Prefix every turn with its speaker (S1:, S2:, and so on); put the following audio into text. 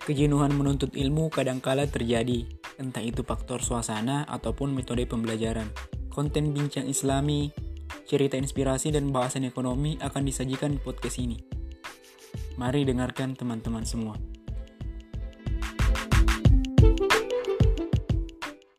S1: Kejenuhan menuntut ilmu kadangkala terjadi, entah itu faktor suasana ataupun metode pembelajaran. Konten bincang islami, cerita inspirasi dan bahasan ekonomi akan disajikan di podcast ini. Mari dengarkan teman-teman semua.